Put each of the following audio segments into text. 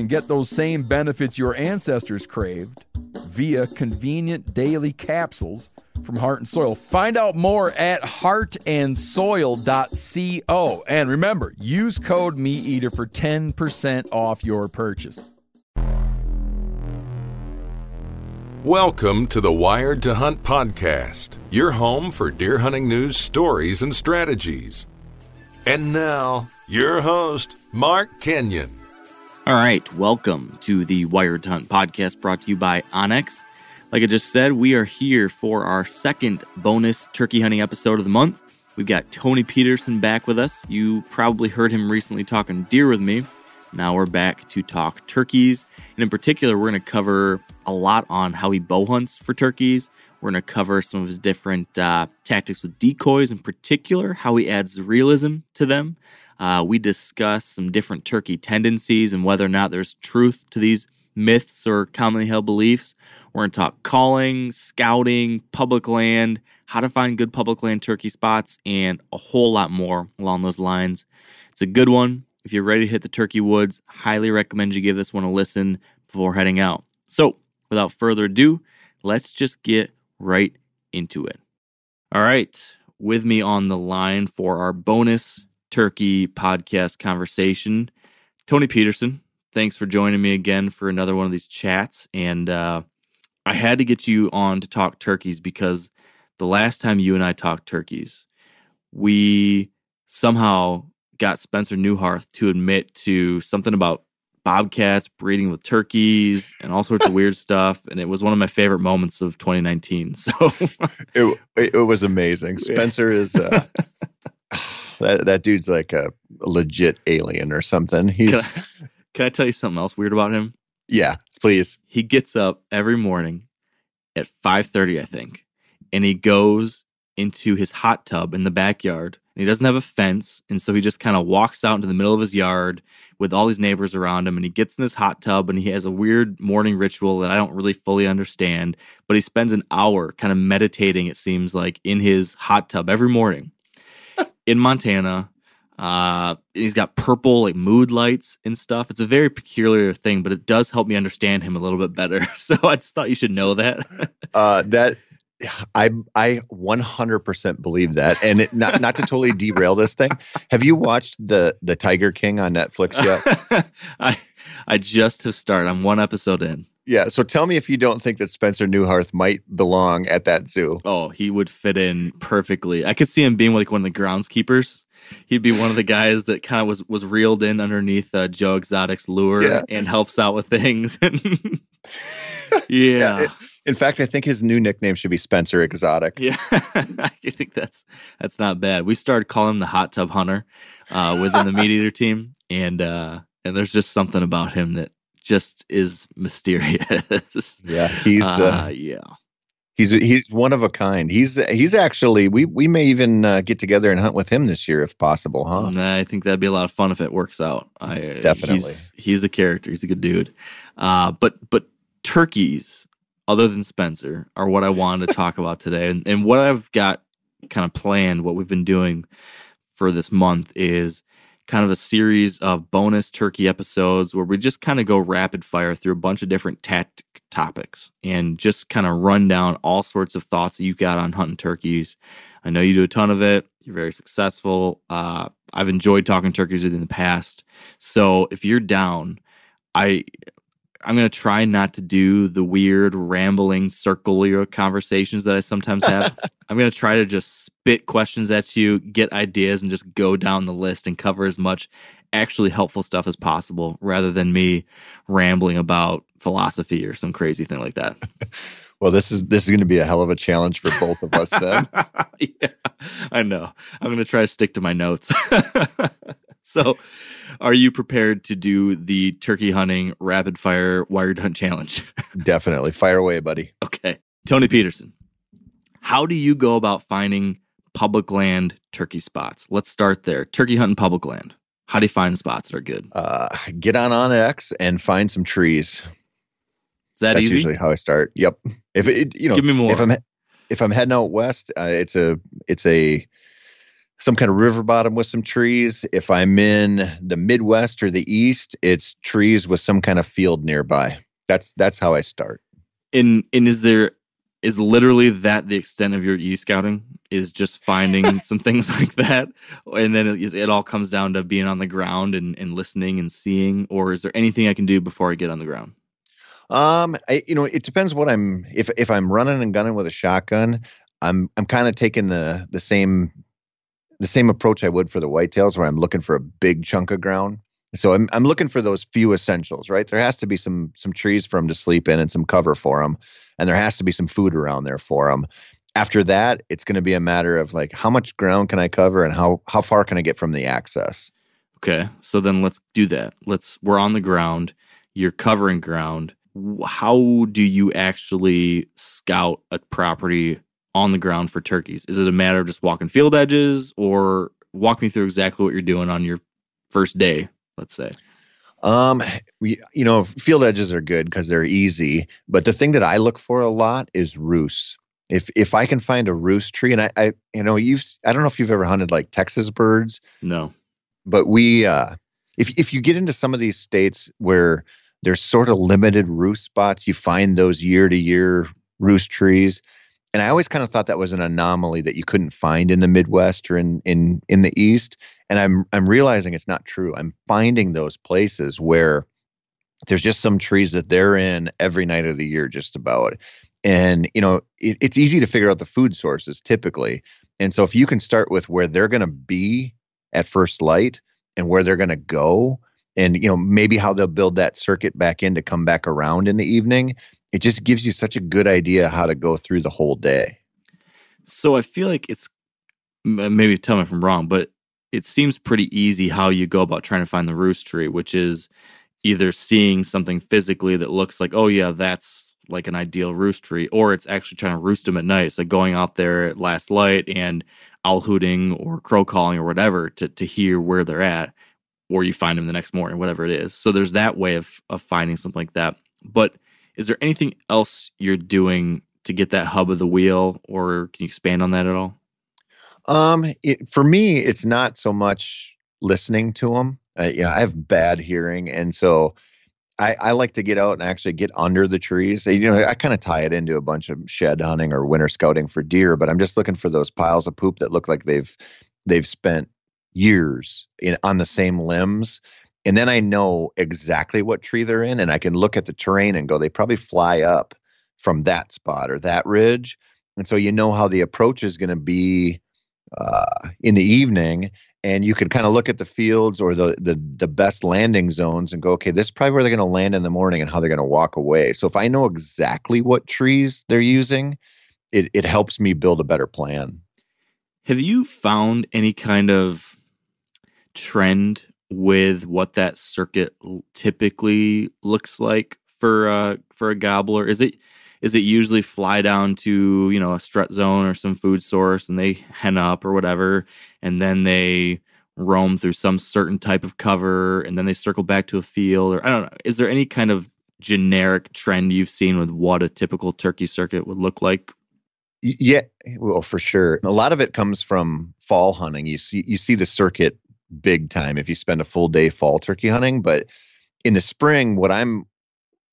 can get those same benefits your ancestors craved via convenient daily capsules from Heart and Soil. Find out more at heartandsoil.co. And remember, use code MeatEater for 10% off your purchase. Welcome to the Wired to Hunt podcast, your home for deer hunting news, stories, and strategies. And now, your host, Mark Kenyon. All right, welcome to the Wired Hunt podcast brought to you by onX. Like I just said, we are here for our second bonus turkey hunting episode of the month. We've got Tony Peterson back with us. You probably heard him recently talking deer with me. Now we're back to talk turkeys. And in particular, we're going to cover a lot on how he bow hunts for turkeys. We're going to cover some of his different uh, tactics with decoys, in particular, how he adds realism to them. Uh, we discuss some different turkey tendencies and whether or not there's truth to these myths or commonly held beliefs. We're going to talk calling, scouting, public land, how to find good public land turkey spots, and a whole lot more along those lines. It's a good one. If you're ready to hit the turkey woods, highly recommend you give this one a listen before heading out. So, without further ado, let's just get right into it. All right, with me on the line for our bonus turkey podcast conversation, Tony Peterson. Thanks for joining me again for another one of these chats. And uh, I had to get you on to talk turkeys because the last time you and I talked turkeys, we somehow got Spencer Neuharth to admit to something about bobcats breeding with turkeys and all sorts of weird stuff and it was one of my favorite moments of 2019 so it, it was amazing spencer is uh, that, that dude's like a legit alien or something he's can I, can I tell you something else weird about him yeah please he gets up every morning at 5.30 i think and he goes into his hot tub in the backyard And he doesn't have a fence. And so he just kind of walks out into the middle of his yard with all these neighbors around him. And he gets in his hot tub and he has a weird morning ritual that I don't really fully understand. But he spends an hour kind of meditating, it seems like, in his hot tub every morning in Montana. Uh, he's got purple like mood lights and stuff. It's a very peculiar thing, but it does help me understand him a little bit better. So I just thought you should know that. uh, that I I 100% believe that, and it, not not to totally derail this thing. Have you watched the the Tiger King on Netflix yet? I I just have started. I'm one episode in. Yeah, so tell me if you don't think that Spencer Neuharth might belong at that zoo. Oh, he would fit in perfectly. I could see him being like one of the groundskeepers. He'd be one of the guys that kind of was was reeled in underneath uh, Joe Exotic's lure yeah. and helps out with things. yeah. yeah it, in fact, I think his new nickname should be Spencer Exotic. Yeah, I think that's that's not bad. We started calling him the Hot Tub Hunter uh, within the Meat Eater team, and uh, and there's just something about him that just is mysterious. Yeah, he's uh, uh, yeah. He's he's one of a kind. He's he's actually we we may even uh, get together and hunt with him this year if possible, huh? I think that'd be a lot of fun if it works out. I, Definitely, he's, he's a character. He's a good dude. Uh, but but turkeys other than Spencer are what I wanted to talk about today. And, and what I've got kind of planned, what we've been doing for this month is kind of a series of bonus turkey episodes where we just kind of go rapid fire through a bunch of different tactic topics and just kind of run down all sorts of thoughts that you've got on hunting turkeys. I know you do a ton of it. You're very successful. Uh, I've enjoyed talking turkeys with you in the past. So if you're down, I I'm going to try not to do the weird rambling circular conversations that I sometimes have. I'm going to try to just spit questions at you, get ideas, and just go down the list and cover as much actually helpful stuff as possible rather than me rambling about philosophy or some crazy thing like that. Well, this is this is going to be a hell of a challenge for both of us then. yeah, I know. I'm going to try to stick to my notes. so, are you prepared to do the turkey hunting rapid fire wired hunt challenge? Definitely. Fire away, buddy. Okay. Tony Peterson, how do you go about finding public land turkey spots? Let's start there. Turkey hunting public land. How do you find spots that are good? Uh, get on onX and find some trees. Is that That's easy? usually how I start. Yep. If it, you know, Give me more. if I'm if I'm heading out west, uh, it's a it's a some kind of river bottom with some trees. If I'm in the Midwest or the East, it's trees with some kind of field nearby. That's that's how I start. and and is there is literally that the extent of your e scouting is just finding some things like that and then it, it all comes down to being on the ground and, and listening and seeing or is there anything i can do before i get on the ground Um, I, you know, it depends what I'm. If if I'm running and gunning with a shotgun, I'm I'm kind of taking the the same the same approach I would for the whitetails, where I'm looking for a big chunk of ground. So I'm I'm looking for those few essentials, right? There has to be some some trees for them to sleep in and some cover for them, and there has to be some food around there for them. After that, it's going to be a matter of like how much ground can I cover and how how far can I get from the access. okay so then let's do that let's we're on the ground you're covering ground how do you actually scout a property on the ground for turkeys is it a matter of just walking field edges or walk me through exactly what you're doing on your first day let's say Um, we, you know, field edges are good because they're easy. But the thing that I look for a lot is roosts. If if I can find a roost tree, and I, I you know, you've I don't know if you've ever hunted like Texas birds, no but we uh if if you get into some of these states where there's sort of limited roost spots, you find those year to year roost trees. And I always kind of thought that was an anomaly that you couldn't find in the Midwest or in in in the East. And I'm I'm realizing it's not true. I'm finding those places where there's just some trees that they're in every night of the year, just about. And you know, it, it's easy to figure out the food sources typically. And so if you can start with where they're going to be at first light and where they're going to go and you know maybe how they'll build that circuit back in to come back around in the evening it just gives you such a good idea how to go through the whole day So I feel like it's maybe tell me if I'm wrong, but it seems pretty easy how you go about trying to find the roost tree, which is either seeing something physically that looks like, oh yeah, that's like an ideal roost tree, or it's actually trying to roost them at night. It's like going out there at last light and owl hooting or crow calling or whatever to to hear where they're at, or you find them the next morning, whatever it is. So there's that way of of finding something like that. But is there anything else you're doing to get that hub of the wheel, or can you expand on that at all? um it, for me it's not so much listening to them uh, you know i have bad hearing and so I, I like to get out and actually get under the trees. You know, I kind of tie it into a bunch of shed hunting or winter scouting for deer, but I'm just looking for those piles of poop that look like they've they've spent years in on the same limbs. And then I know exactly what tree they're in, and I can look at the terrain and go, they probably fly up from that spot or that ridge. And so you know how the approach is going to be uh, in the evening, and you can kind of look at the fields or the, the the best landing zones and go, okay, this is probably where they're going to land in the morning and how they're going to walk away. So if I know exactly what trees they're using, it it helps me build a better plan. Have you found any kind of trend with what that circuit typically looks like for uh for a gobbler? Is it is it usually fly down to you know a strut zone or some food source and they hen up or whatever, and then they roam through some certain type of cover and then they circle back to a field or I don't know. Is there any kind of generic trend you've seen with what a typical turkey circuit would look like? Yeah, well, for sure. A lot of it comes from fall hunting. You see, you see the circuit big time if you spend a full day fall turkey hunting. But in the spring, what I'm,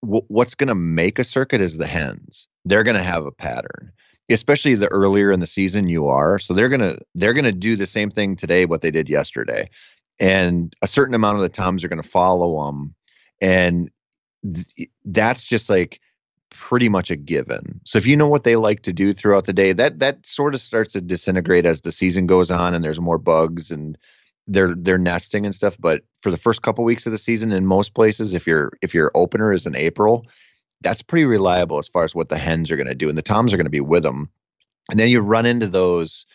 wh- what's going to make a circuit is the hens. They're going to have a pattern, especially the earlier in the season you are. So they're gonna they're gonna do the same thing today what they did yesterday, and a certain amount of the toms are going to follow them. And th- that's just like pretty much a given. So if you know what they like to do throughout the day, that that sort of starts to disintegrate as the season goes on and there's more bugs and they're they're nesting and stuff. But for the first couple weeks of the season, in most places, if your if your opener is in April, that's pretty reliable as far as what the hens are going to do, and the toms are going to be with them. And then you run into those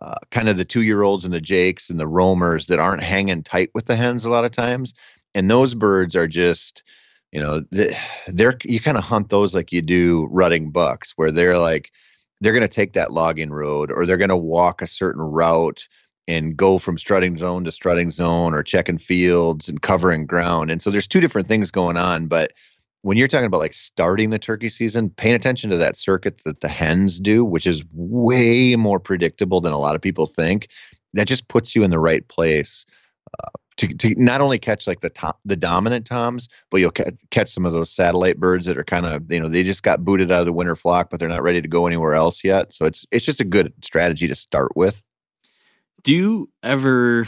uh, kind of the two year olds and the jakes and the roamers that aren't hanging tight with the hens a lot of times, and those birds are just you know they're you kind of hunt those like you do rutting bucks where they're like they're going to take that logging road or they're going to walk a certain route and go from strutting zone to strutting zone or checking fields and covering ground. And so there's two different things going on. But when you're talking about like starting the turkey season, paying attention to that circuit that the hens do, which is way more predictable than a lot of people think, that just puts you in the right place uh, to, to not only catch like the top, the dominant toms, but you'll ca- catch some of those satellite birds that are kind of you know they just got booted out of the winter flock, but they're not ready to go anywhere else yet. So it's it's just a good strategy to start with. Do you ever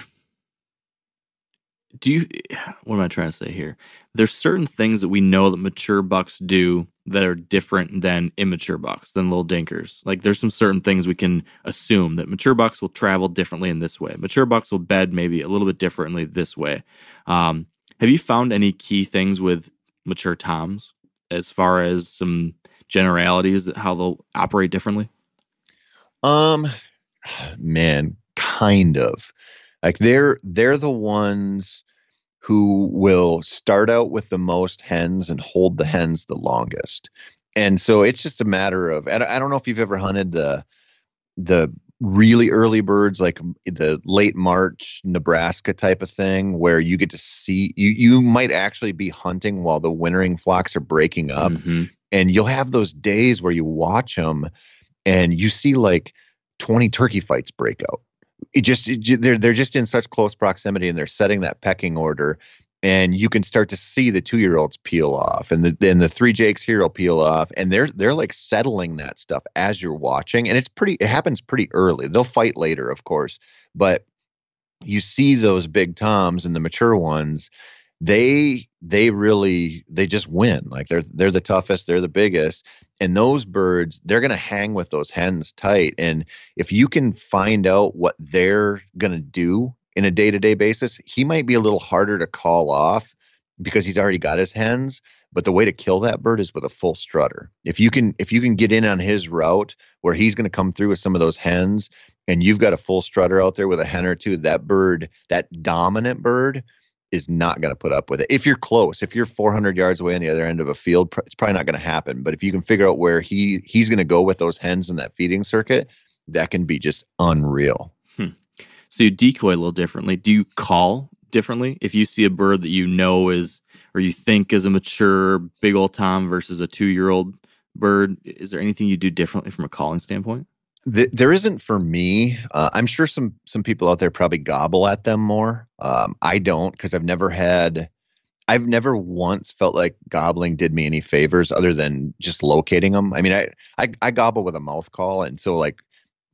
do you what am I trying to say here? There's certain things that we know that mature bucks do that are different than immature bucks, than little dinkers. Like there's some certain things we can assume that mature bucks will travel differently in this way. Mature bucks will bed maybe a little bit differently this way. Um, have you found any key things with mature toms as far as some generalities that how they'll operate differently? Um, man, kind of. Like they're they're the ones who will start out with the most hens and hold the hens the longest. And so it's just a matter of i don't know if you've ever hunted the the really early birds like the late march nebraska type of thing where you get to see you you might actually be hunting while the wintering flocks are breaking up. Mm-hmm. and you'll have those days where you watch them and you see like 20 turkey fights break out it just they're they're just in such close proximity and they're setting that pecking order and you can start to see the two year olds peel off and the and the three jakes here will peel off and they're they're like settling that stuff as you're watching and it's pretty it happens pretty early. They'll fight later of course but you see those big toms and the mature ones they they really they just win. Like they're they're the toughest they're the biggest. And those birds they're going to hang with those hens tight. And if you can find out what they're going to do in a day-to-day basis he might be a little harder to call off because he's already got his hens. But the way to kill that bird is with a full strutter. If you can if you can get in on his route where he's going to come through with some of those hens and you've got a full strutter out there with a hen or two that bird that dominant bird is not going to put up with it. If you're close, if you're 400 yards away on the other end of a field, it's probably not going to happen. But if you can figure out where he he's going to go with those hens in that feeding circuit, that can be just unreal. Hmm. So you decoy a little differently. Do you call differently if you see a bird that you know is or you think is a mature big old tom versus a two year old bird? Is there anything you do differently from a calling standpoint? There isn't for me. Uh, I'm sure some some people out there probably gobble at them more. Um, I don't because I've never had. I've never once felt like gobbling did me any favors other than just locating them. I mean, I, I I gobble with a mouth call, and so like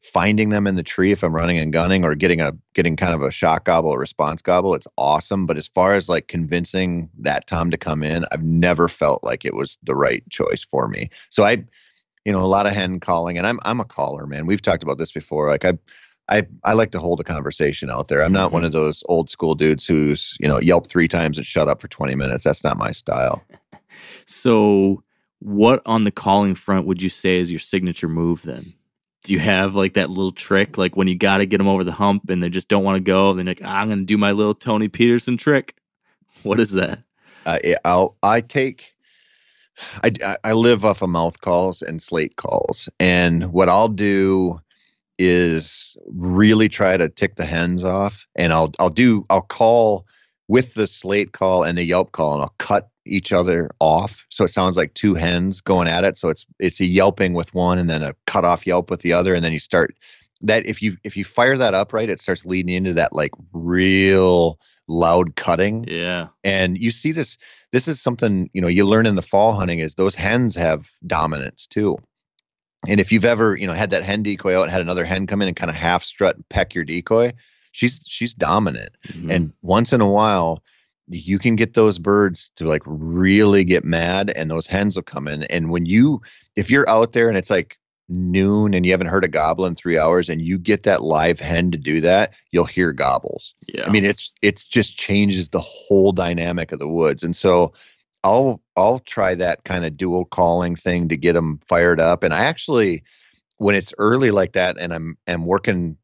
finding them in the tree if I'm running and gunning or getting a getting kind of a shot gobble or response gobble, it's awesome. But as far as like convincing that Tom to come in, I've never felt like it was the right choice for me. So I you know, a lot of hen calling, and I'm I'm a caller, man. We've talked about this before. Like I, I I like to hold a conversation out there. I'm not mm-hmm. one of those old school dudes who's you know yelp three times and shut up for 20 minutes. That's not my style. So, what on the calling front would you say is your signature move then? Do you have like that little trick, like when you got to get them over the hump and they just don't want to go? Then like, ah, I'm going to do my little Tony Peterson trick. What is that? Uh, I'll I take I, I live off of mouth calls and slate calls. And mm-hmm. what I'll do is really try to tick the hens off. And I'll I'll do I'll call with the slate call and the yelp call and I'll cut each other off. So it sounds like two hens going at it. So it's it's a yelping with one and then a cut off yelp with the other. And then you start that if you if you fire that up right, it starts leading into that like real loud cutting. Yeah. And you see this this is something, you know, you learn in the fall hunting is those hens have dominance too. And if you've ever, you know, had that hen decoy out and had another hen come in and kind of half strut and peck your decoy, she's she's dominant. Mm-hmm. And once in a while, you can get those birds to like really get mad and those hens will come in and when you if you're out there and it's like noon and you haven't heard a gobble in three hours and you get that live hen to do that you'll hear gobbles. Yeah. i mean it's it's just changes the whole dynamic of the woods. And so i'll i'll try that kind of dual calling thing to get them fired up. And i actually when it's early like that and i'm am working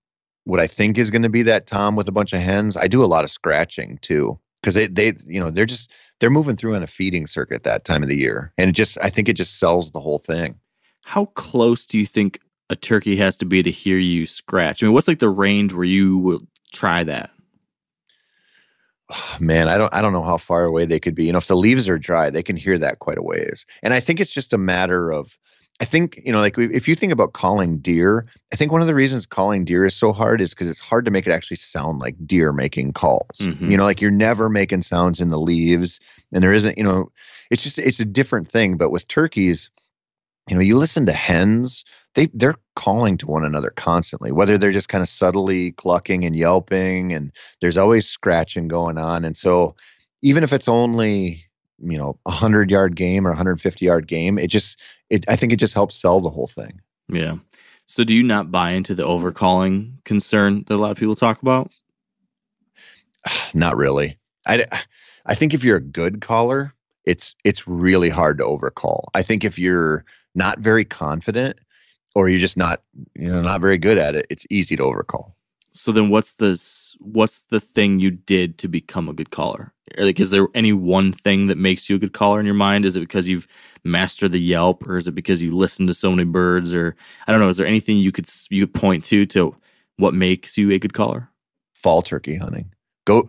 what i think is going to be that tom with a bunch of hens i do a lot of scratching too. Because they they you know they're just they're moving through on a feeding circuit that time of the year. And it just i think it just sells the whole thing How close do you think a turkey has to be to hear you scratch? I mean, what's like the range where you will try that? man i don't i don't know how far away they could be you know if the leaves are dry they can hear that quite a ways and i think it's just a matter of i think you know like if you think about calling deer i think one of the reasons calling deer is so hard is because it's hard to make it actually sound like deer making calls Mhm. you know like you're never making sounds in the leaves and there isn't you know it's just it's a different thing but with turkeys you know you listen to hens they they're calling to one another constantly whether they're just kind of subtly clucking and yelping and there's always scratching going on and so even if it's only you know a 100 yard game or 150 yard game it just it i think it just helps sell the whole thing Yeah. So do you not buy into the overcalling concern that a lot of people talk about? not really i i think if you're a good caller it's it's really hard to overcall i think if you're not very confident or you're just not you know not very good at it it's easy to overcall So then what's the s- what's the thing you did to become a good caller? Like is there any one thing that makes you a good caller in your mind? Is it because you've mastered the Yelp or is it because you listen to so many birds or I don't know, is there anything you could you could point to to what makes you a good caller? fall turkey hunting go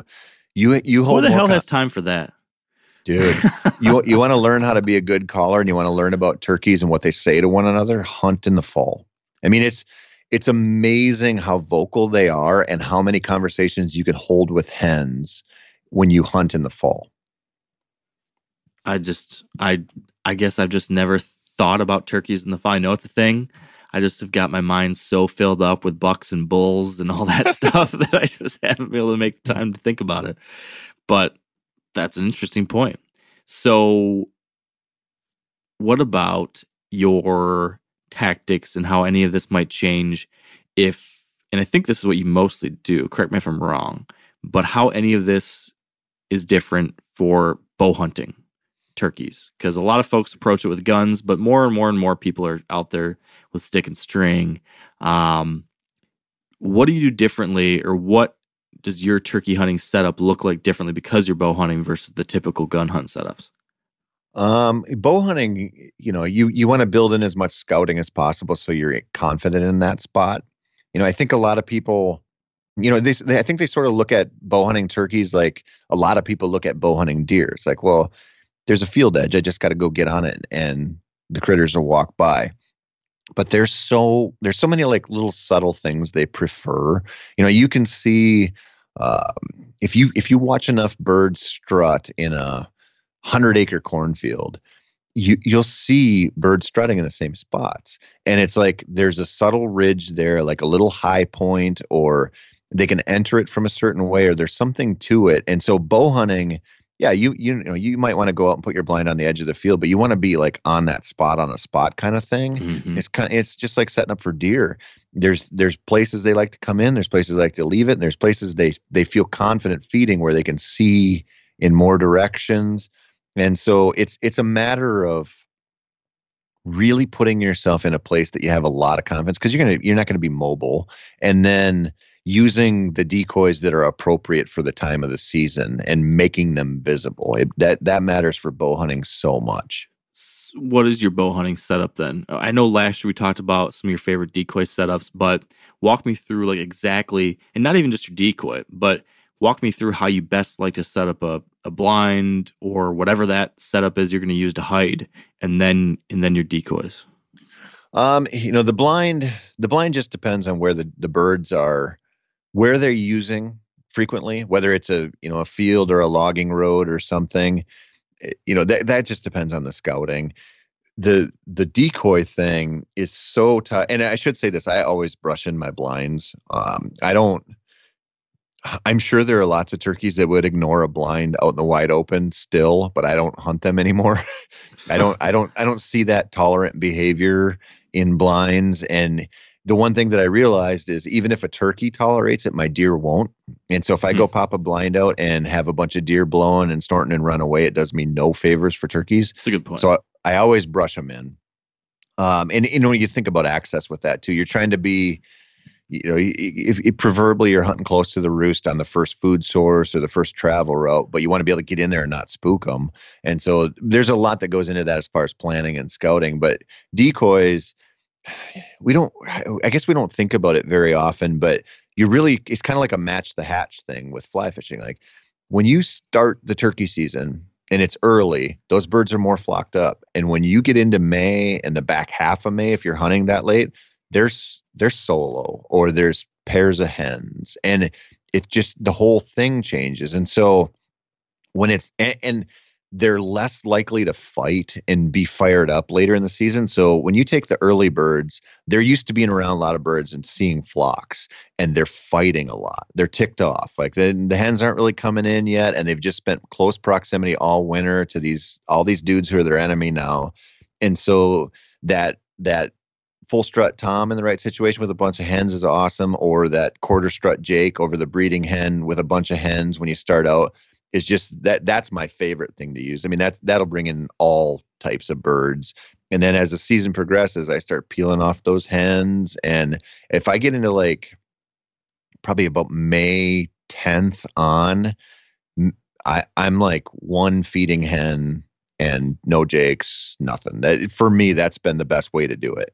you you Who hold the more hell con- has time for that? Dude you you want to learn how to be a good caller and you want to learn about turkeys and what they say to one another hunt in the fall i mean it's it's amazing how vocal they are and how many conversations you can hold with hens when you hunt in the fall I just I I guess I've just never thought about turkeys in the fall. I know it's a thing. I just have got my mind so filled up with bucks and bulls and all that stuff that I just haven't been able to make time to think about it. But that's an interesting point. So what about your tactics and how any of this might change if and I think this is what you mostly do, correct me if I'm wrong, but how any of this is different for bow hunting turkeys because a lot of folks approach it with guns, but more and more and more people are out there with stick and string. Um, what do you do differently, or what does your turkey hunting setup look like differently because you're bow hunting versus the typical gun hunt setups? Um, bow hunting, you know, you you want to build in as much scouting as possible so you're confident in that spot. You know, I think a lot of people, you know, they, they I think they sort of look at bow hunting turkeys like a lot of people look at bow hunting deer. It's like, well, there's a field edge. I just got to go get on it, and the critters will walk by. But there's so there's so many like little subtle things they prefer. You know, you can see um, if you if you watch enough birds strut in a hundred acre cornfield, you you'll see birds strutting in the same spots, and it's like there's a subtle ridge there, like a little high point, or they can enter it from a certain way, or there's something to it. And so bow hunting, yeah, you you know you might want to go out and put your blind on the edge of the field, but you want to be like on that spot on a spot kind of thing. Mhm. It's kind of, it's just like setting up for deer. There's there's places they like to come in, there's places they like to leave it, and there's places they they feel confident feeding where they can see in more directions. And so it's it's a matter of really putting yourself in a place that you have a lot of confidence because you're gonna you're not gonna be mobile, and then using the decoys that are appropriate for the time of the season and making them visible. It, that that matters for bow hunting so much. What is your bow hunting setup then? I know last year we talked about some of your favorite decoy setups, but walk me through like exactly, and not even just your decoy, but walk me through how you best like to set up a, a blind or whatever that setup is you're going to use to hide, and then and then your decoys. Um, you know, the blind the blind just depends on where the, the birds are, where they're using frequently, whether it's a you know a field or a logging road or something. Eh, You know, that that just depends on the scouting. The the decoy thing is so tough. And I should say this, I always brush in my blinds. Um, I don't I'm sure there are lots of turkeys that would ignore a blind out in the wide open still, but I don't hunt them anymore. I don't I don't I don't see that tolerant behavior in blinds and the one thing that I realized is even if a turkey tolerates it, my deer won't. And so if I go hmm. pop a blind out and have a bunch of deer blowing and snorting and run away, it does me no favors for turkeys. That's a good point. So I, I always brush them in. Um, and you know, when you think about access with that too, you're trying to be you know, if, if, preferably you're hunting close to the roost on the first food source or the first travel route, but you want to be able to get in there and not spook them. And so there's a lot that goes into that as far as planning and scouting. But decoys, we don't, I guess we don't think about it very often, but you really, it's kind of like a match the hatch thing with fly fishing. Like when you start the turkey season, and it's early, those birds are more flocked up. And when you get into May and the back half of May, if you're hunting that late, there's there's solo or there's pairs of hens and it just the whole thing changes and so when it's and, and they're less likely to fight and be fired up later in the season. So when you take the early birds, they're used to being around a lot of birds and seeing flocks, and they're fighting a lot. They're ticked off. Like the, the hens aren't really coming in yet, and they've just spent close proximity all winter to these all these dudes who are their enemy now. And so that that full strut Tom in the right situation with a bunch of hens is awesome, or that quarter strut Jake over the breeding hen with a bunch of hens when you start out is just that that's my favorite thing to use. I mean that that'll bring in all types of birds. And then as the season progresses, I start peeling off those hens. And if I get into like probably about May 10th on, I, I'm like one feeding hen and no jakes, nothing. That, for me, that's been the best way to do it.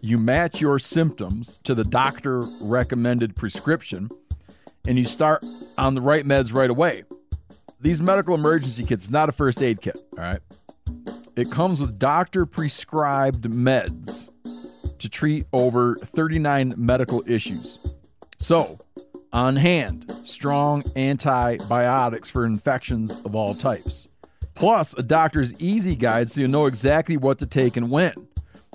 you match your symptoms to the doctor recommended prescription and you start on the right meds right away. These medical emergency kits, not a first aid kit, all right? It comes with doctor prescribed meds to treat over 39 medical issues. So, on hand, strong antibiotics for infections of all types. Plus, a doctor's easy guide so you know exactly what to take and when.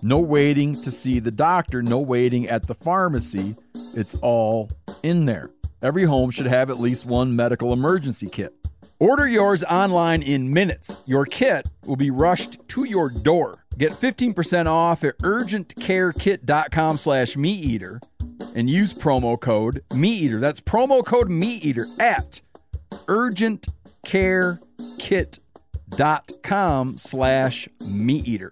No waiting to see the doctor, no waiting at the pharmacy. It's all in there. Every home should have at least one medical emergency kit. Order yours online in minutes. Your kit will be rushed to your door. Get 15% off at urgentcarekit.com slash meateater and use promo code meateater. That's promo code meateater at urgentcarekit.com slash meateater.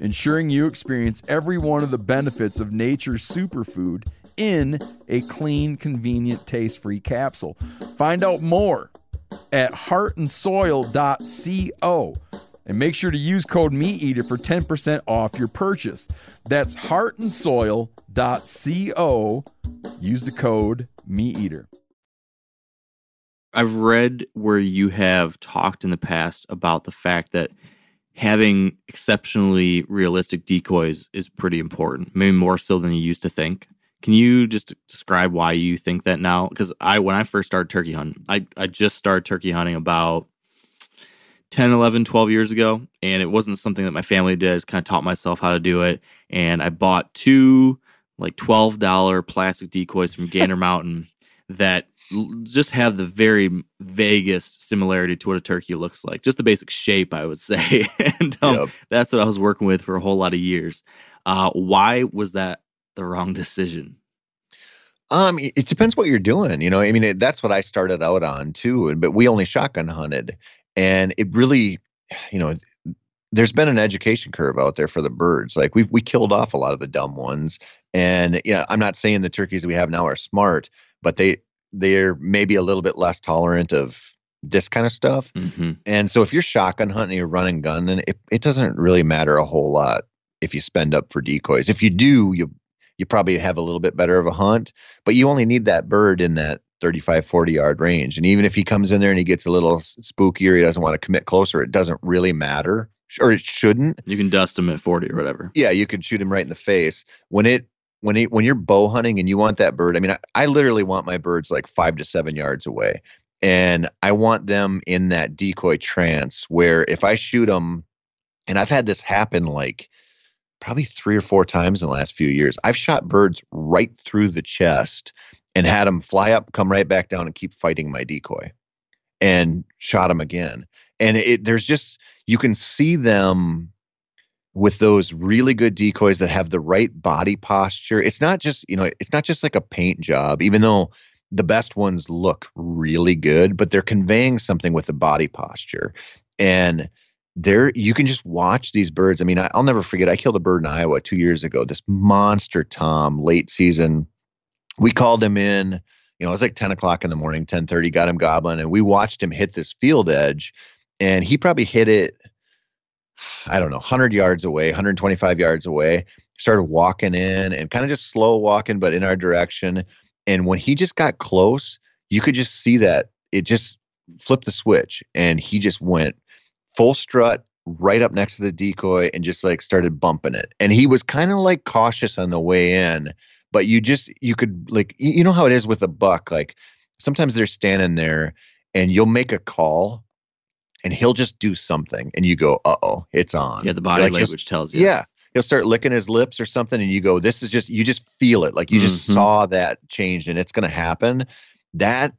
ensuring you experience every one of the benefits of nature's superfood in a clean, convenient, taste free capsule. Find out more at heartandsoil.co and make sure to use code MeatEater for 10% off your purchase. That's heartandsoil.co. Use the code MeatEater. I've read where you have talked in the past about the fact that having exceptionally realistic decoys is pretty important, maybe more so than you used to think. Can you just describe why you think that now? Because I, when I first started turkey hunting, I, I just started turkey hunting about 10, 11, 12 years ago. And it wasn't something that my family did. I just kind of taught myself how to do it. And I bought two like $12 plastic decoys from Gander Mountain that just have the very vaguest similarity to what a turkey looks like. Just the basic shape, I would say. and um, Yep. that's what I was working with for a whole lot of years. Uh, why was that the wrong decision? Um, it depends what you're doing. You know, I mean, it, that's what I started out on too. But we only shotgun hunted, and it really, you know, there's been an education curve out there for the birds. Like we we killed off a lot of the dumb ones, and yeah, I'm not saying the turkeys we have now are smart, but they they're maybe a little bit less tolerant of this kind of stuff. hmm And so if you're shotgun hunting, you're running gun, then it, it doesn't really matter a whole lot if you spend up for decoys. If you do, you you probably have a little bit better of a hunt, but you only need that bird in that 35, 40 yard range. And even if he comes in there and he gets a little s- spooky or he doesn't want to commit closer, it doesn't really matter. Or it shouldn't. You can dust him at 40 or whatever. Yeah, you can shoot him right in the face. When it when when you're bow hunting and you want that bird, I mean, I, I literally want my birds like five to seven yards away, and I want them in that decoy trance where if I shoot them, and I've had this happen like probably three or four times in the last few years. I've shot birds right through the chest and had them fly up, come right back down, and keep fighting my decoy, and shot them again. And it there's just you can see them with those really good decoys that have the right body posture. It's not just, you know, it's not just like a paint job, even though the best ones look really good, but they're conveying something with the body posture. And there you can just watch these birds. I mean, I, I'll never forget. I killed a bird in Iowa two years ago. This monster Tom, late season. We called him in. You know, it was like 10 o'clock in the morning, 10:30. Got him gobbling, and we watched him hit this field edge, and he probably hit it. I don't know, 100 yards away, 125 yards away. Started walking in and kind of just slow walking, but in our direction. And when he just got close, you could just see that it just flipped the switch, and he just went full strut right up next to the decoy and just like started bumping it. And he was kind of like cautious on the way in, but you just you could like you know how it is with a buck like sometimes they're standing there and you'll make a call and he'll just do something and you go, "Uh-oh, it's on." Yeah, the body Like, language tells you. Yeah. He'll start licking his lips or something, and you go, This is just, you just feel it. Like you just Mhm. saw that change and it's going to happen. That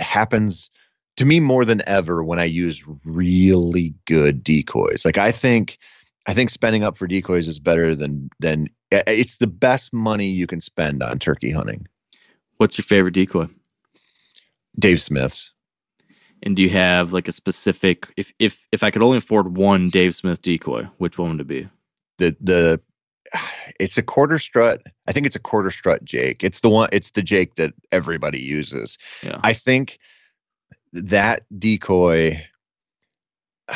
happens to me more than ever when I use really good decoys. Like I think, I think spending up for decoys is better than, than, it's the best money you can spend on turkey hunting. What's your favorite decoy? Dave Smith's. And do you have like a specific if if if I could only afford one Dave Smith decoy, which one would it be? the the it's a quarter strut. I think it's a quarter strut Jake. It's the one. It's the Jake that everybody uses. Yeah. I think that decoy.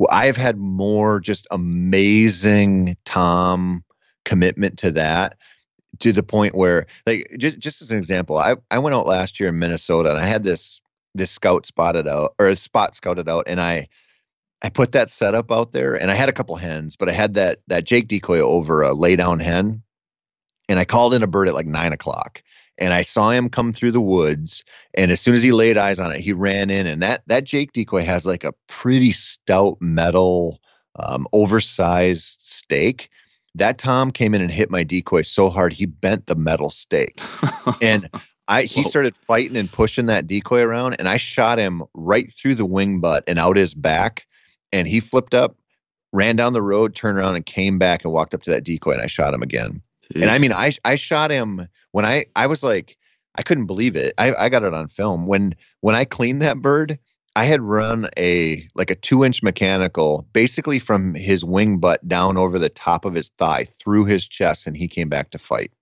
Well, I've had more just amazing Tom commitment to that to the point where like just just as an example I I went out last year in Minnesota and I had this this scout spotted out or a spot scouted out and I I put that setup out there and I had a couple hens, but I had that that Jake decoy over a lay down hen. And I called in a bird at like nine o'clock. And I saw him come through the woods. And as soon as he laid eyes on it, he ran in. And that that Jake decoy has like a pretty stout metal, um, oversized stake. That Tom came in and hit my decoy so hard he bent the metal stake. And I he Whoa. started fighting and pushing that decoy around, and I shot him right through the wing butt and out his back, and he flipped up, ran down the road, turned around, and came back and walked up to that decoy, and I shot him again. And I mean, I I shot him when I I was like I couldn't believe it. I I got it on film when when I cleaned that bird. I had run a like a two inch mechanical, basically from his wing butt down over the top of his thigh through his chest, and he came back to fight.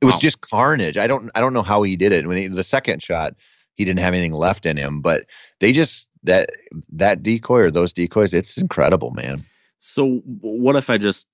It was Wow. just carnage. I don't I don't know how he did it. When he, the second shot, he didn't have anything left in him, but they just that that decoy or those decoys, it's incredible, man. So what if I just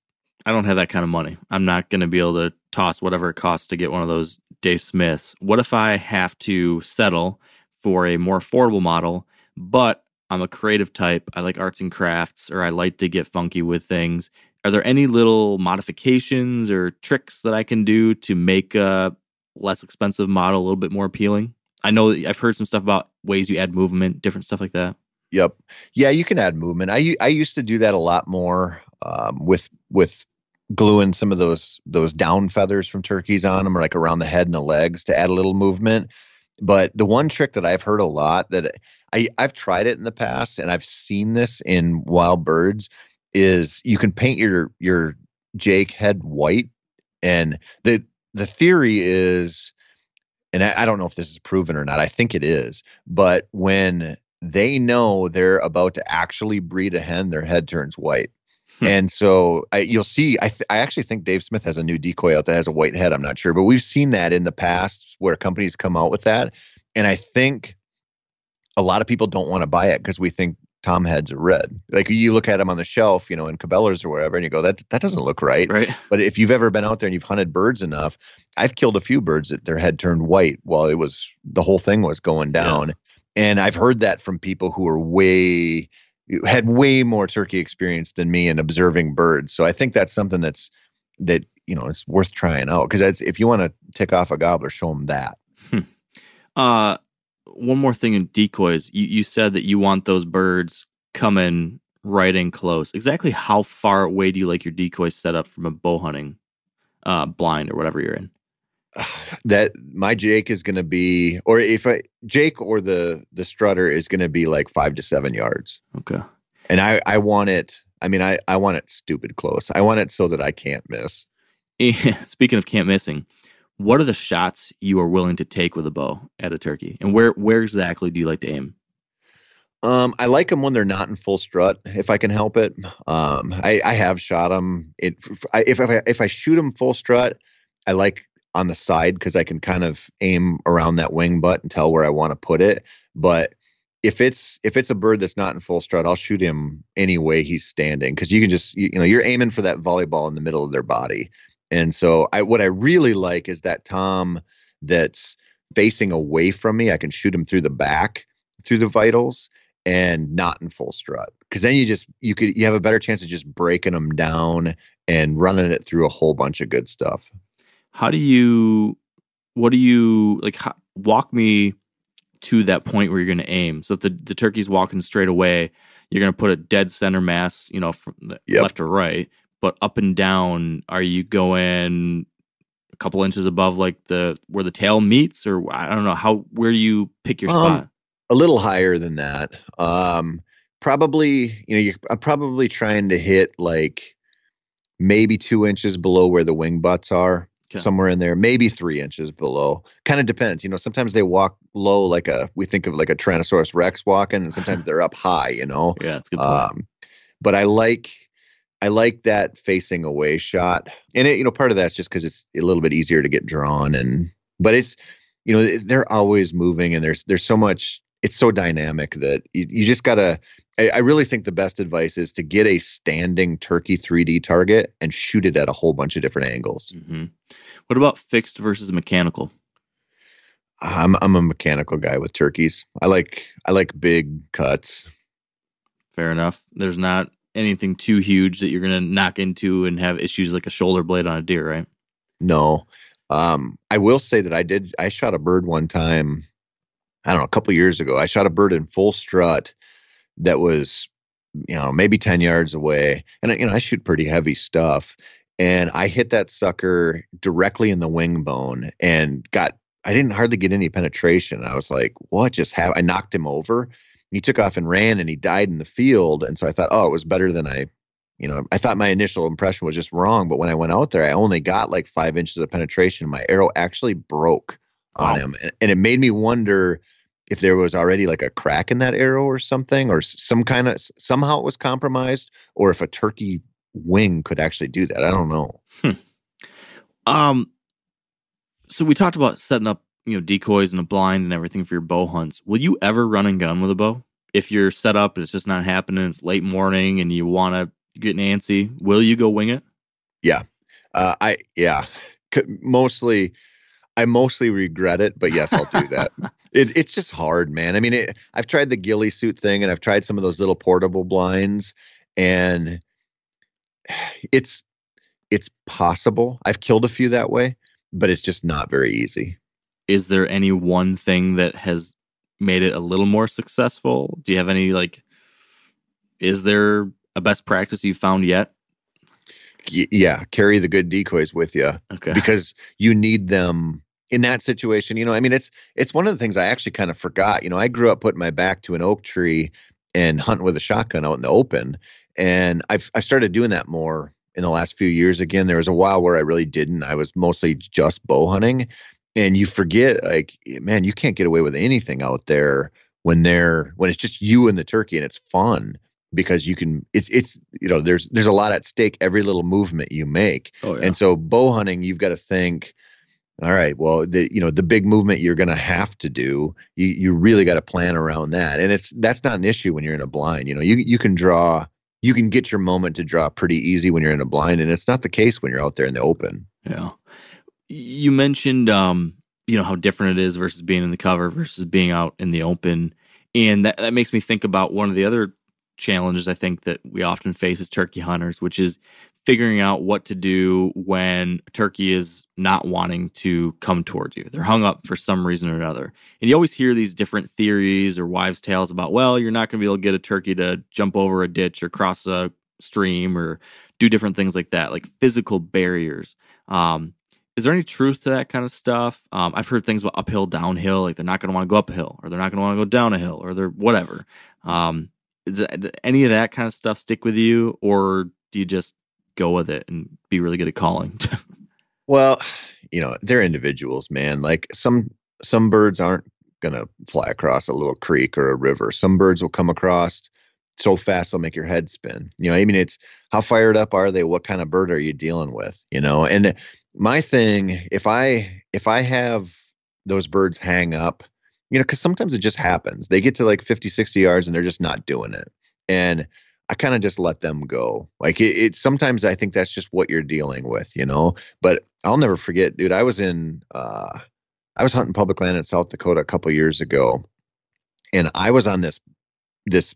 I don't have that kind of money. I'm not going to be able to toss whatever it costs to get one of those Dave Smiths. What if I have to settle for a more affordable model, but I'm a creative type. I like arts and crafts or I like to get funky with things. Are there any little modifications or tricks that I can do to make a less expensive model a little bit more appealing? I know I've heard some stuff about ways you add movement, different stuff like that. Yep. Yeah, you can add movement. I I used to do that a lot more um, with with gluing some of those those down feathers from turkeys on them, or like around the head and the legs to add a little movement. But the one trick that I've heard a lot that I I've tried it in the past and I've seen this in wild birds is you can paint your your Jake head white, and the the theory is, and I, I don't know if this is proven or not. I think it is, but when they know they're about to actually breed a hen, their head turns white. Hmm. And so I, you'll see. I, th- I actually think Dave Smith has a new decoy out that has a white head. I'm not sure, but we've seen that in the past where companies come out with that. And I think a lot of people don't want to buy it because we think tom heads are red. Like you look at them on the shelf, you know, in Cabela's or wherever, and you go, that that doesn't look right. Right. But if you've ever been out there and you've hunted birds enough, I've killed a few birds that their head turned white while it was the whole thing was going down. Yeah. And I've heard that from people who are way had way more turkey experience than me in observing birds. So I think that's something that's that you know it's worth trying out because if you want to tick off a gobbler, show them that. Hmm. Uh, one more thing in decoys. You you said that you want those birds coming right in close. Exactly how far away do you like your decoy set up from a bow hunting uh, blind or whatever you're in? That my Jake is going to be, or if I Jake or the the strutter is going to be like five to seven yards. Okay. And I I want it. I mean I I want it stupid close. I want it so that I can't miss. Speaking of can't missing, what are the shots you are willing to take with a bow at a turkey, and where where exactly do you like to aim? Um, I like them when they're not in full strut, if I can help it. Um, I, I have shot them. It if if I, if I shoot them full strut, I like on the side because I can kind of aim around that wing butt and tell where I want to put it. But if it's if it's a bird that's not in full strut, I'll shoot him any way he's standing because you can just you, you know you're aiming for that volleyball in the middle of their body. And so I what I really like is that Tom that's facing away from me. I can shoot him through the back, through the vitals, and not in full strut. Because then you just you could you have a better chance of just breaking them down and running it through a whole bunch of good stuff. How do you? What do you like? How, walk me to that point where you're going to aim. So if the the turkey's walking straight away, you're going to put a dead center mass, you know, from yep. left or right but up and down, are you going a couple inches above like the where the tail meets, or I don't know how where do you pick your um, spot? A little higher than that. Um, probably, you know, you're I'm probably trying to hit like maybe two inches below where the wing butts are. Okay. Somewhere in there, maybe three inches below. Kind of depends. You know, sometimes they walk low, like a we think of like a Tyrannosaurus Rex walking, and sometimes they're up high. You know. Yeah, that's good. Point. Um, but I like I like that facing away shot, and it, you know, part of that's just because it's a little bit easier to get drawn, and but it's, you know, they're always moving, and there's there's so much. It's so dynamic that you, you just gotta. I, I really think the best advice is to get a standing turkey 3D target and shoot it at a whole bunch of different angles. Mm-hmm. What about fixed versus mechanical? I'm I'm a mechanical guy with turkeys. I like I like big cuts. Fair enough. There's not anything too huge that you're going to knock into and have issues like a shoulder blade on a deer, right? No. Um, I will say that I did, I shot a bird one time, I don't know, a couple years ago. I shot a bird in full strut that was, you know, maybe 10 yards away. And, you know, I shoot pretty heavy stuff. And I hit that sucker directly in the wing bone and got, I didn't hardly get any penetration. I was like, what just happened? I knocked him over he took off and ran and he died in the field. And so I thought, oh, it was better than I, you know, I thought my initial impression was just wrong. But when I went out there, I only got like five inches of penetration. My arrow actually broke wow. on him. And, and it made me wonder if there was already like a crack in that arrow or something, or some kind of somehow it was compromised, or if a turkey wing could actually do that. I don't know. Hmm. Um, so we talked about setting up you know decoys and a blind and everything for your bow hunts will you ever run and gun with a bow? If you're set up and it's just not happening it's late morning and you want to get antsy will you go wing it? Yeah. Uh, i yeah. Mostly i mostly regret it but yes i'll do that. It, it's just hard man. I mean it, i've tried the ghillie suit thing and i've tried some of those little portable blinds and it's it's possible. I've killed a few that way but it's just not very easy is there any one thing that has made it a little more successful? Do you have any like is there a best practice you found yet? y- yeah, carry the good decoys with you Okay. because you need them in that situation. You know, I mean, it's it's one of the things I actually kind of forgot. You know, I grew up putting my back to an oak tree and hunting with a shotgun out in the open, and I've I've started doing that more in the last few years. Again, there was a while where I really didn't. I was mostly just bow hunting, and you forget, like, eh, man, you can't get away with anything out there when they're when it's just you and the turkey and it's fun because you can it's it's you know there's there's a lot at stake every little movement you make oh yeah. and so bow hunting, you've got to think, all right, well, the you know the big movement you're going to have to do, you you really got to plan around that, and it's that's not an issue when you're in a blind. You know, you you can draw, you can get your moment to draw pretty easy when you're in a blind, and it's not the case when you're out there in the open. Yeah. You mentioned um, you know, how different it is versus being in the cover versus being out in the open. And that, that makes me think about one of the other challenges I think that we often face as turkey hunters, which is figuring out what to do when turkey is not wanting to come towards you. They're hung up for some reason or another. And you always hear these different theories or wives' tales about, well, you're not going to be able to get a turkey to jump over a ditch or cross a stream or do different things like that, like physical barriers. Um, is there any truth to that kind of stuff? Um, I've heard things about uphill, downhill, like they're not going to want to go up a hill or they're not going to want to go down a hill or they're whatever. Um, is that, any of that kind of stuff stick with you or do you just go with it and be really good at calling? Well, you know, they're individuals, man. Like some some birds aren't gonna fly across a little creek or a river. Some birds will come across so fast they'll make your head spin. You know, I mean, it's how fired up are they? What kind of bird are you dealing with? You know, and my thing, if I if I have those birds hang up, you know, because sometimes it just happens. They get to like 50, 60 yards and they're just not doing it. And I kind of just let them go. Like it, it, sometimes I think that's just what you're dealing with, you know. But I'll never forget, dude. I was in uh I was hunting public land in South Dakota a couple years ago, and I was on this this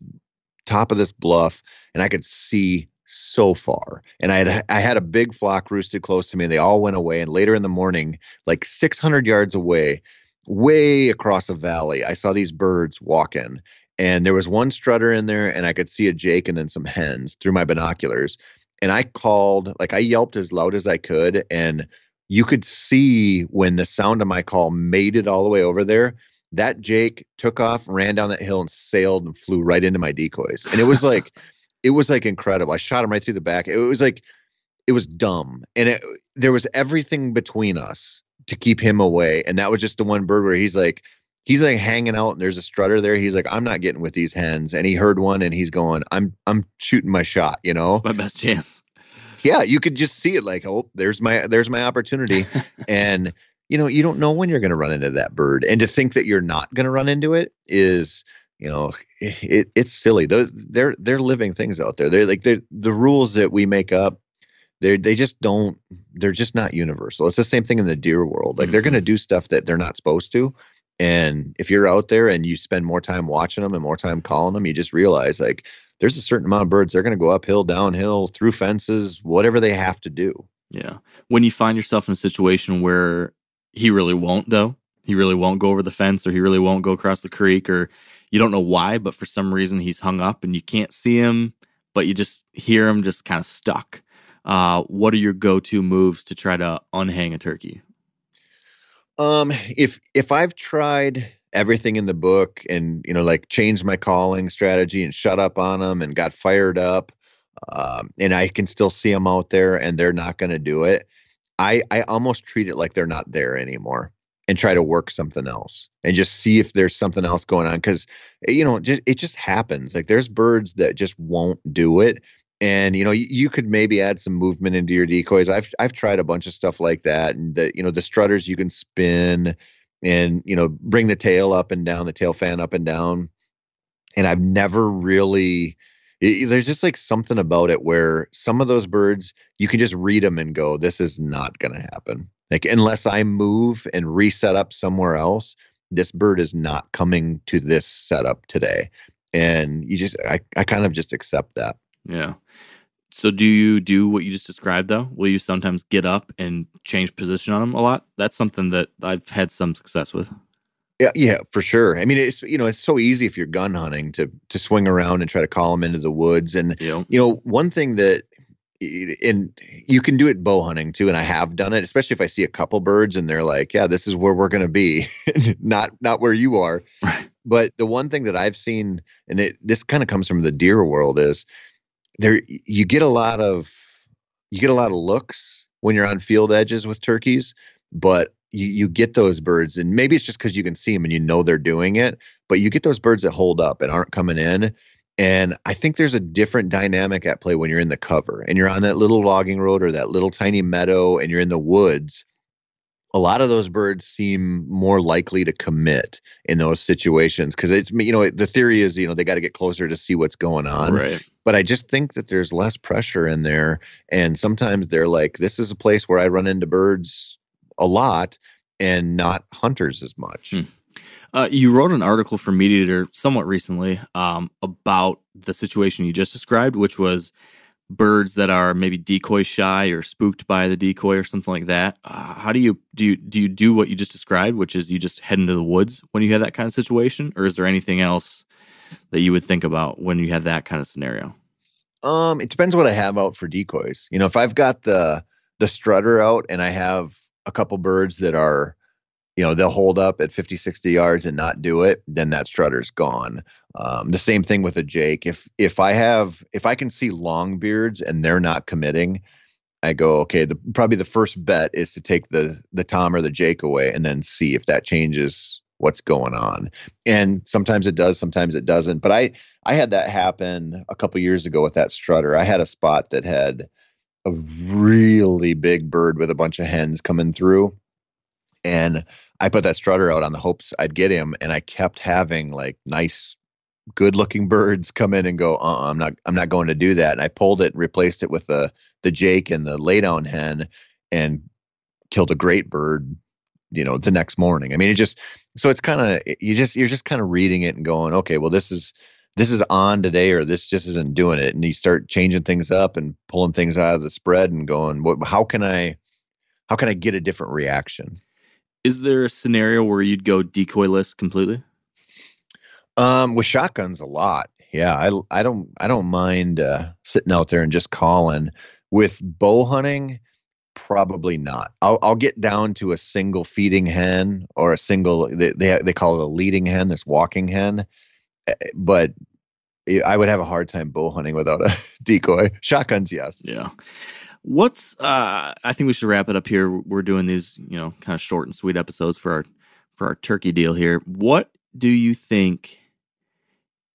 top of this bluff, and I could see so far. And I had I had a big flock roosted close to me, and they all went away. And later in the morning, like 600 yards away, way across a valley, I saw these birds walking. And there was one strutter in there, and I could see a jake and then some hens through my binoculars. And I called, like I yelped as loud as I could, and you could see when the sound of my call made it all the way over there. That Jake took off, ran down that hill, and sailed and flew right into my decoys. And it was like, it was like incredible. I shot him right through the back. It was like, it was dumb, and it, there was everything between us to keep him away. And that was just the one bird where he's like, he's like hanging out, and there's a strutter there. He's like, I'm not getting with these hens. And he heard one, and he's going, I'm, I'm shooting my shot. You know, It's my best chance. yeah you could just see it like oh there's my there's my opportunity and you know you don't know when you're going to run into that bird and to think that you're not going to run into it is you know it, it's silly. Those they're they're living things out there. They're like they're, the rules that we make up they they just don't they're just not universal. It's the same thing in the deer world. Like they're going to mm-hmm. do stuff that they're not supposed to and if you're out there and you spend more time watching them and more time calling them you just realize like there's a certain amount of birds they're going to go uphill downhill through fences whatever they have to do. Yeah. When you find yourself in a situation where he really won't, though, he really won't go over the fence or he really won't go across the creek or you don't know why, but for some reason he's hung up and you can't see him, but you just hear him just kind of stuck. Uh, what are your go to moves to try to unhang a turkey? um if if i've tried everything in the book and you know like changed my calling strategy and shut up on them and got fired up um, and i can still see them out there and they're not going to do it i i almost treat it like they're not there anymore and try to work something else and just see if there's something else going on because eh, you know just it just happens like there's birds that just won't do it and you know you, you could maybe add some movement into your decoys i've i've tried a bunch of stuff like that and the you know the strutters you can spin and you know bring the tail up and down the tail fan up and down and i've never really it, there's just like something about it where some of those birds you can just read them and go this is not going to happen like unless i move and reset up somewhere else this bird is not coming to this setup today and you just i, I kind of just accept that Yeah. So do you do what you just described though? Will you sometimes get up and change position on them a lot? That's something that I've had some success with. Yeah, yeah, for sure. I mean, it's you know, it's so easy if you're gun hunting to to swing around and try to call them into the woods. And You know? you know, one thing that and you can do it bow hunting too and i have done it especially if i see a couple birds and they're like yeah this is where we're going to be not not where you are. But the one thing that i've seen and it this kind of comes from the deer world is there you get a lot of you get a lot of looks when you're on field edges with turkeys but you, you get those birds and maybe it's just because you can see them and you know they're doing it but you get those birds that hold up and aren't coming in and I think there's a different dynamic at play when you're in the cover and you're on that little logging road or that little tiny meadow and you're in the woods. A lot of those birds seem more likely to commit in those situations because it's you know the theory is you know they got to get closer to see what's going on. Right. But I just think that there's less pressure in there, and sometimes they're like, "This is a place where I run into birds a lot, and not hunters as much." Hmm. Uh, you wrote an article for MeatEater somewhat recently um, about the situation you just described, which was birds that are maybe decoy shy or spooked by the decoy or something like that. Uh, how do you do? You, do you do what you just described, which is you just head into the woods when you have that kind of situation, or is there anything else that you would think about when you have that kind of scenario? Um, it depends what I have out for decoys. You know, if I've got the the strutter out and I have a couple birds that are you know they'll hold up at 50 60 yards and not do it then that strutter's gone. Um, the same thing with a jake. If if i have if i can see long beards and they're not committing i go okay the probably the first bet is to take the the tom or the jake away and then see if that changes what's going on. And sometimes it does sometimes it doesn't. But i i had that happen a couple years ago with that strutter. I had a spot that had a really big bird with a bunch of hens coming through. And I put that strutter out on the hopes I'd get him, and I kept having like nice, good-looking birds come in and go, uh, I'm not, I'm not going to do that. And I pulled it and replaced it with the the Jake and the laydown hen, and killed a great bird. You know, the next morning. I mean, it just so it's kind of you just you're just kind of reading it and going, okay, well, this is this is on today or this just isn't doing it and you start changing things up and pulling things out of the spread and going what how can i how can i get a different reaction is there a scenario where you'd go decoyless completely? Um, with shotguns, a lot. Yeah, I I don't I don't mind uh, sitting out there and just calling. With bow hunting, probably not. I'll I'll get down to a single feeding hen or a single they they, they call it a leading hen, this walking hen, eh, but I would have a hard time bow hunting without a decoy. Shotguns, yes. Yeah. What's uh I think we should wrap it up here. We're doing these, you know, kind of short and sweet episodes for our for our turkey deal here. What do you think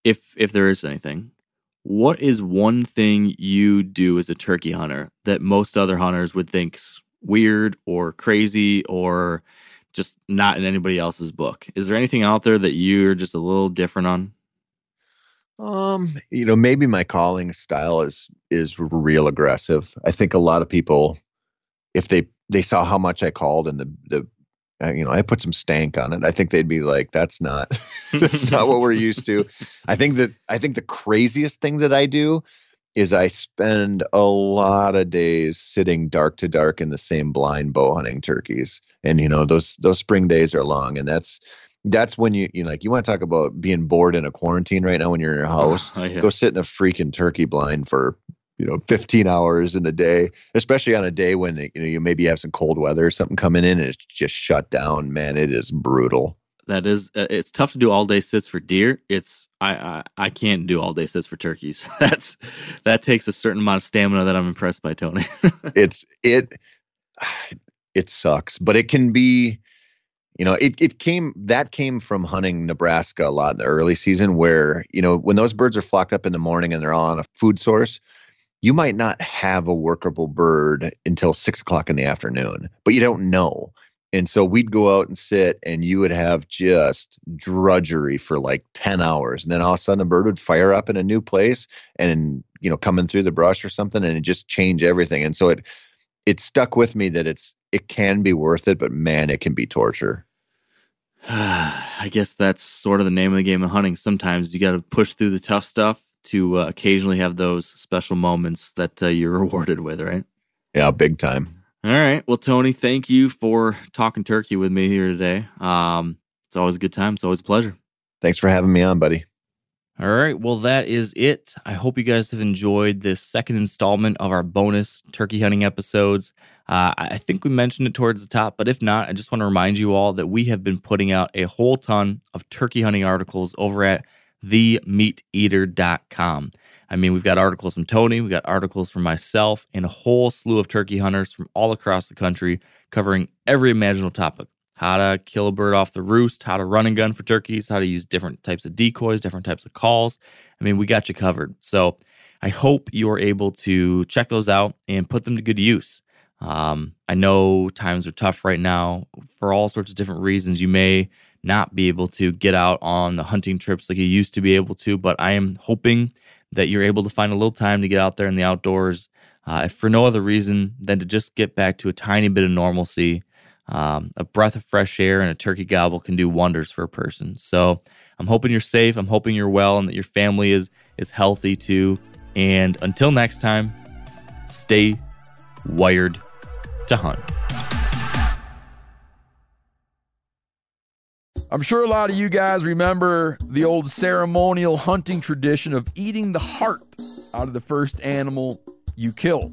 if if there is anything, what is one thing you do as a turkey hunter that most other hunters would think's weird or crazy or just not in anybody else's book? Is there anything out there that you're just a little different on? Um, you know, maybe my calling style is is real aggressive. I think a lot of people, if they they saw how much I called and the the uh, you know I put some stank on it, I think they'd be like, "That's not that's not what we're used to." I think that I think the craziest thing that I do is I spend a lot of days sitting dark to dark in the same blind bow hunting turkeys, and you know those those spring days are long, and that's that's when you you know, like you want to talk about being bored in a quarantine right now when you're in your house. Oh, yeah. Go sit in a freaking turkey blind for you know 15 hours in a day, especially on a day when you know you maybe have some cold weather or something coming in and it's just shut down. Man, it is brutal. That is, uh, it's tough to do all day sits for deer. It's I, I I can't do all day sits for turkeys. That's that takes a certain amount of stamina that I'm impressed by, Tony. it's it it sucks, but it can be you know, it, it came that came from hunting Nebraska a lot in the early season where, you know, when those birds are flocked up in the morning and they're all on a food source, you might not have a workable bird until six o'clock in the afternoon, but you don't know. And so we'd go out and sit and you would have just drudgery for like 10 hours. And then all of a sudden a bird would fire up in a new place and, you know, coming through the brush or something and it just change everything. And so it, it stuck with me that it's, it can be worth it, but man, it can be torture. I guess that's sort of the name of the game of hunting. Sometimes you got to push through the tough stuff to uh, occasionally have those special moments that uh, you're rewarded with, right? Yeah, big time. All right. Well, Tony, thank you for talking turkey with me here today. Um, it's always a good time. It's always a pleasure. Thanks for having me on, buddy. All right, well, that is it. I hope you guys have enjoyed this second installment of our bonus turkey hunting episodes. Uh, I think we mentioned it towards the top, but if not, I just want to remind you all that we have been putting out a whole ton of turkey hunting articles over at themeateater.com. I mean, we've got articles from Tony, we've got articles from myself, and a whole slew of turkey hunters from all across the country covering every imaginable topic how to kill a bird off the roost, how to run and gun for turkeys, how to use different types of decoys, different types of calls. I mean, we got you covered. So I hope you are able to check those out and put them to good use. Um, I know times are tough right now for all sorts of different reasons. You may not be able to get out on the hunting trips like you used to be able to, but I am hoping that you're able to find a little time to get out there in the outdoors, uh, if for no other reason than to just get back to a tiny bit of normalcy um, a breath of fresh air and a turkey gobble can do wonders for a person. So I'm hoping you're safe. I'm hoping you're well and that your family is is healthy too. And until next time, stay wired to hunt. I'm sure a lot of you guys remember the old ceremonial hunting tradition of eating the heart out of the first animal you kill.